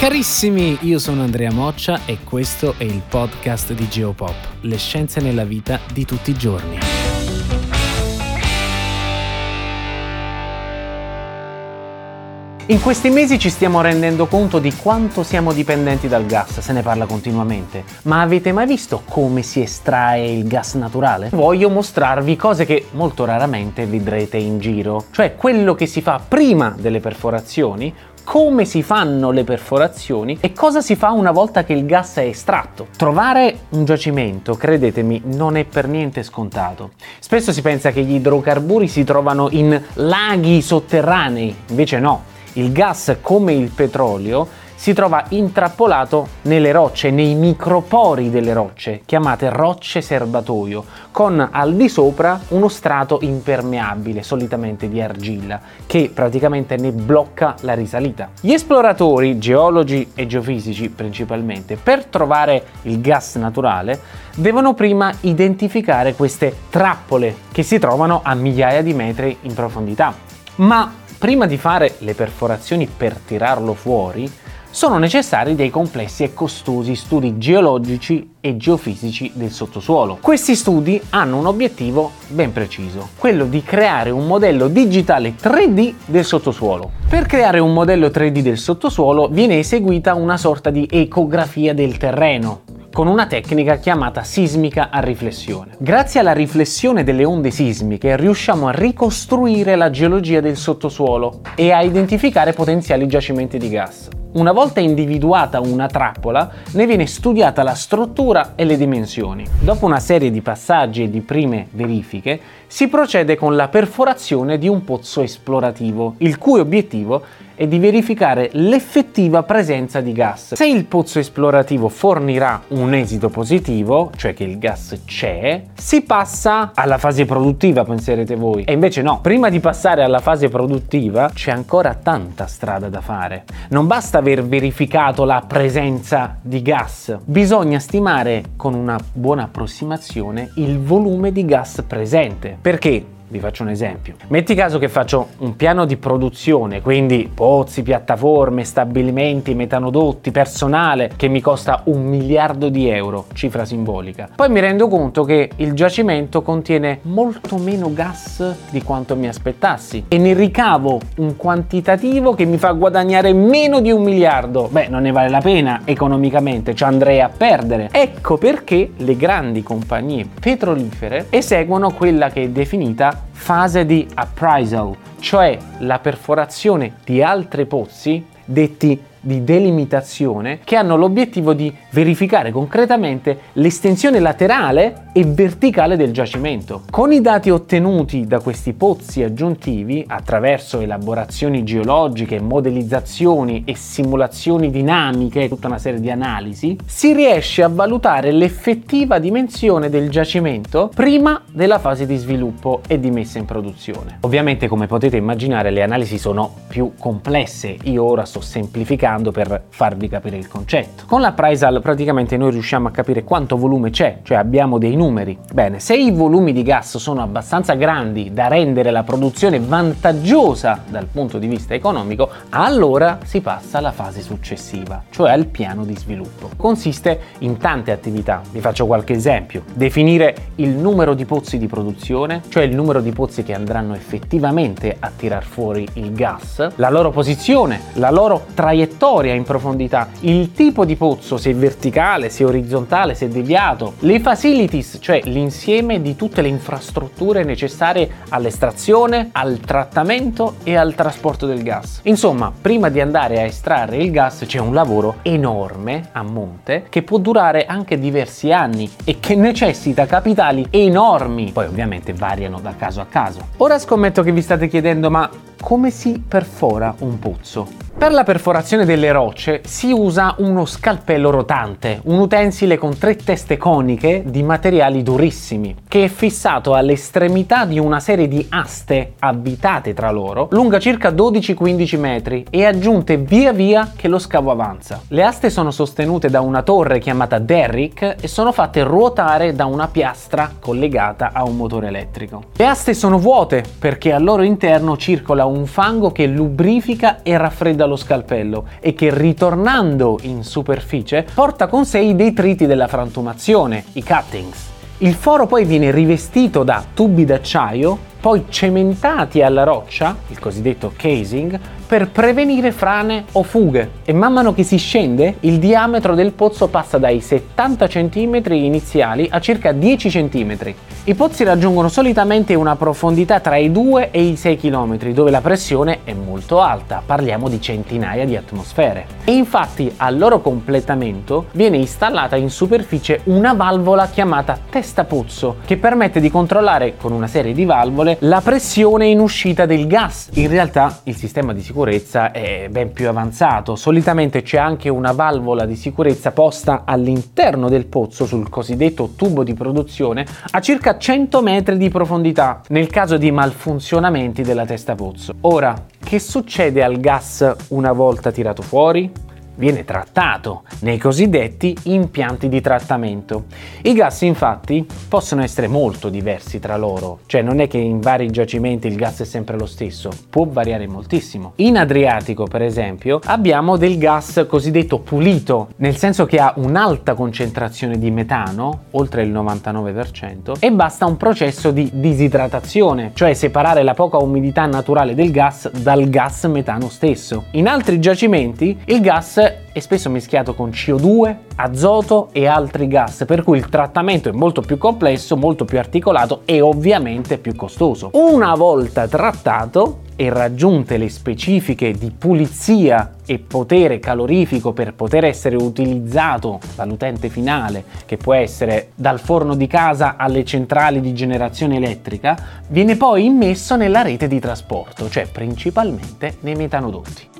Carissimi, io sono Andrea Moccia e questo è il podcast di Geopop, le scienze nella vita di tutti i giorni. In questi mesi ci stiamo rendendo conto di quanto siamo dipendenti dal gas, se ne parla continuamente. Ma avete mai visto come si estrae il gas naturale? Voglio mostrarvi cose che molto raramente vedrete in giro, cioè quello che si fa prima delle perforazioni, come si fanno le perforazioni e cosa si fa una volta che il gas è estratto. Trovare un giacimento, credetemi, non è per niente scontato. Spesso si pensa che gli idrocarburi si trovano in laghi sotterranei, invece no. Il gas, come il petrolio, si trova intrappolato nelle rocce, nei micropori delle rocce, chiamate rocce serbatoio, con al di sopra uno strato impermeabile, solitamente di argilla, che praticamente ne blocca la risalita. Gli esploratori, geologi e geofisici principalmente, per trovare il gas naturale, devono prima identificare queste trappole che si trovano a migliaia di metri in profondità. Ma prima di fare le perforazioni per tirarlo fuori, sono necessari dei complessi e costosi studi geologici e geofisici del sottosuolo. Questi studi hanno un obiettivo ben preciso, quello di creare un modello digitale 3D del sottosuolo. Per creare un modello 3D del sottosuolo viene eseguita una sorta di ecografia del terreno, con una tecnica chiamata sismica a riflessione. Grazie alla riflessione delle onde sismiche riusciamo a ricostruire la geologia del sottosuolo e a identificare potenziali giacimenti di gas. Una volta individuata una trappola, ne viene studiata la struttura e le dimensioni. Dopo una serie di passaggi e di prime verifiche, si procede con la perforazione di un pozzo esplorativo, il cui obiettivo è di verificare l'effettiva presenza di gas. Se il pozzo esplorativo fornirà un esito positivo, cioè che il gas c'è, si passa alla fase produttiva, penserete voi. E invece no, prima di passare alla fase produttiva c'è ancora tanta strada da fare. Non basta aver verificato la presenza di gas, bisogna stimare con una buona approssimazione il volume di gas presente. Perché? Vi faccio un esempio. Metti caso che faccio un piano di produzione, quindi pozzi, piattaforme, stabilimenti, metanodotti, personale, che mi costa un miliardo di euro, cifra simbolica. Poi mi rendo conto che il giacimento contiene molto meno gas di quanto mi aspettassi e ne ricavo un quantitativo che mi fa guadagnare meno di un miliardo. Beh, non ne vale la pena economicamente, ci andrei a perdere. Ecco perché le grandi compagnie petrolifere eseguono quella che è definita fase di appraisal, cioè la perforazione di altri pozzi detti di delimitazione che hanno l'obiettivo di verificare concretamente l'estensione laterale e verticale del giacimento. Con i dati ottenuti da questi pozzi aggiuntivi attraverso elaborazioni geologiche, modellizzazioni e simulazioni dinamiche, tutta una serie di analisi, si riesce a valutare l'effettiva dimensione del giacimento prima della fase di sviluppo e di messa in produzione. Ovviamente come potete immaginare le analisi sono più complesse, io ora sto semplificando spiegando per farvi capire il concetto. Con l'appraisal praticamente noi riusciamo a capire quanto volume c'è, cioè abbiamo dei numeri. Bene, se i volumi di gas sono abbastanza grandi da rendere la produzione vantaggiosa dal punto di vista economico, allora si passa alla fase successiva, cioè al piano di sviluppo. Consiste in tante attività, vi faccio qualche esempio. Definire il numero di pozzi di produzione, cioè il numero di pozzi che andranno effettivamente a tirar fuori il gas, la loro posizione, la loro traiettoria traiettoria in profondità, il tipo di pozzo, se verticale, se orizzontale, se deviato, le facilities, cioè l'insieme di tutte le infrastrutture necessarie all'estrazione, al trattamento e al trasporto del gas. Insomma, prima di andare a estrarre il gas c'è un lavoro enorme a monte che può durare anche diversi anni e che necessita capitali enormi. Poi ovviamente variano da caso a caso. Ora scommetto che vi state chiedendo ma come si perfora un pozzo. Per la perforazione delle rocce si usa uno scalpello rotante, un utensile con tre teste coniche di materiali durissimi, che è fissato all'estremità di una serie di aste avvitate tra loro, lunga circa 12-15 metri e aggiunte via via che lo scavo avanza. Le aste sono sostenute da una torre chiamata derrick e sono fatte ruotare da una piastra collegata a un motore elettrico. Le aste sono vuote perché al loro interno circola un fango che lubrifica e raffredda lo scalpello e che ritornando in superficie porta con sé i detriti della frantumazione, i cuttings. Il foro poi viene rivestito da tubi d'acciaio poi cementati alla roccia, il cosiddetto casing, per prevenire frane o fughe. E man mano che si scende, il diametro del pozzo passa dai 70 cm iniziali a circa 10 cm. I pozzi raggiungono solitamente una profondità tra i 2 e i 6 km, dove la pressione è molto alta, parliamo di centinaia di atmosfere. E infatti al loro completamento viene installata in superficie una valvola chiamata testa pozzo, che permette di controllare con una serie di valvole la pressione in uscita del gas. In realtà il sistema di sicurezza è ben più avanzato, solitamente c'è anche una valvola di sicurezza posta all'interno del pozzo sul cosiddetto tubo di produzione a circa 100 metri di profondità nel caso di malfunzionamenti della testa pozzo. Ora, che succede al gas una volta tirato fuori? Viene trattato nei cosiddetti impianti di trattamento. I gas infatti possono essere molto diversi tra loro, cioè non è che in vari giacimenti il gas è sempre lo stesso, può variare moltissimo. In Adriatico per esempio abbiamo del gas cosiddetto pulito, nel senso che ha un'alta concentrazione di metano, oltre il 99%, e basta un processo di disidratazione, cioè separare la poca umidità naturale del gas dal gas metano stesso. In altri giacimenti il gas è spesso mischiato con CO2, azoto e altri gas, per cui il trattamento è molto più complesso, molto più articolato e ovviamente più costoso. Una volta trattato e raggiunte le specifiche di pulizia e potere calorifico per poter essere utilizzato dall'utente finale, che può essere dal forno di casa alle centrali di generazione elettrica, viene poi immesso nella rete di trasporto, cioè principalmente nei metanodotti.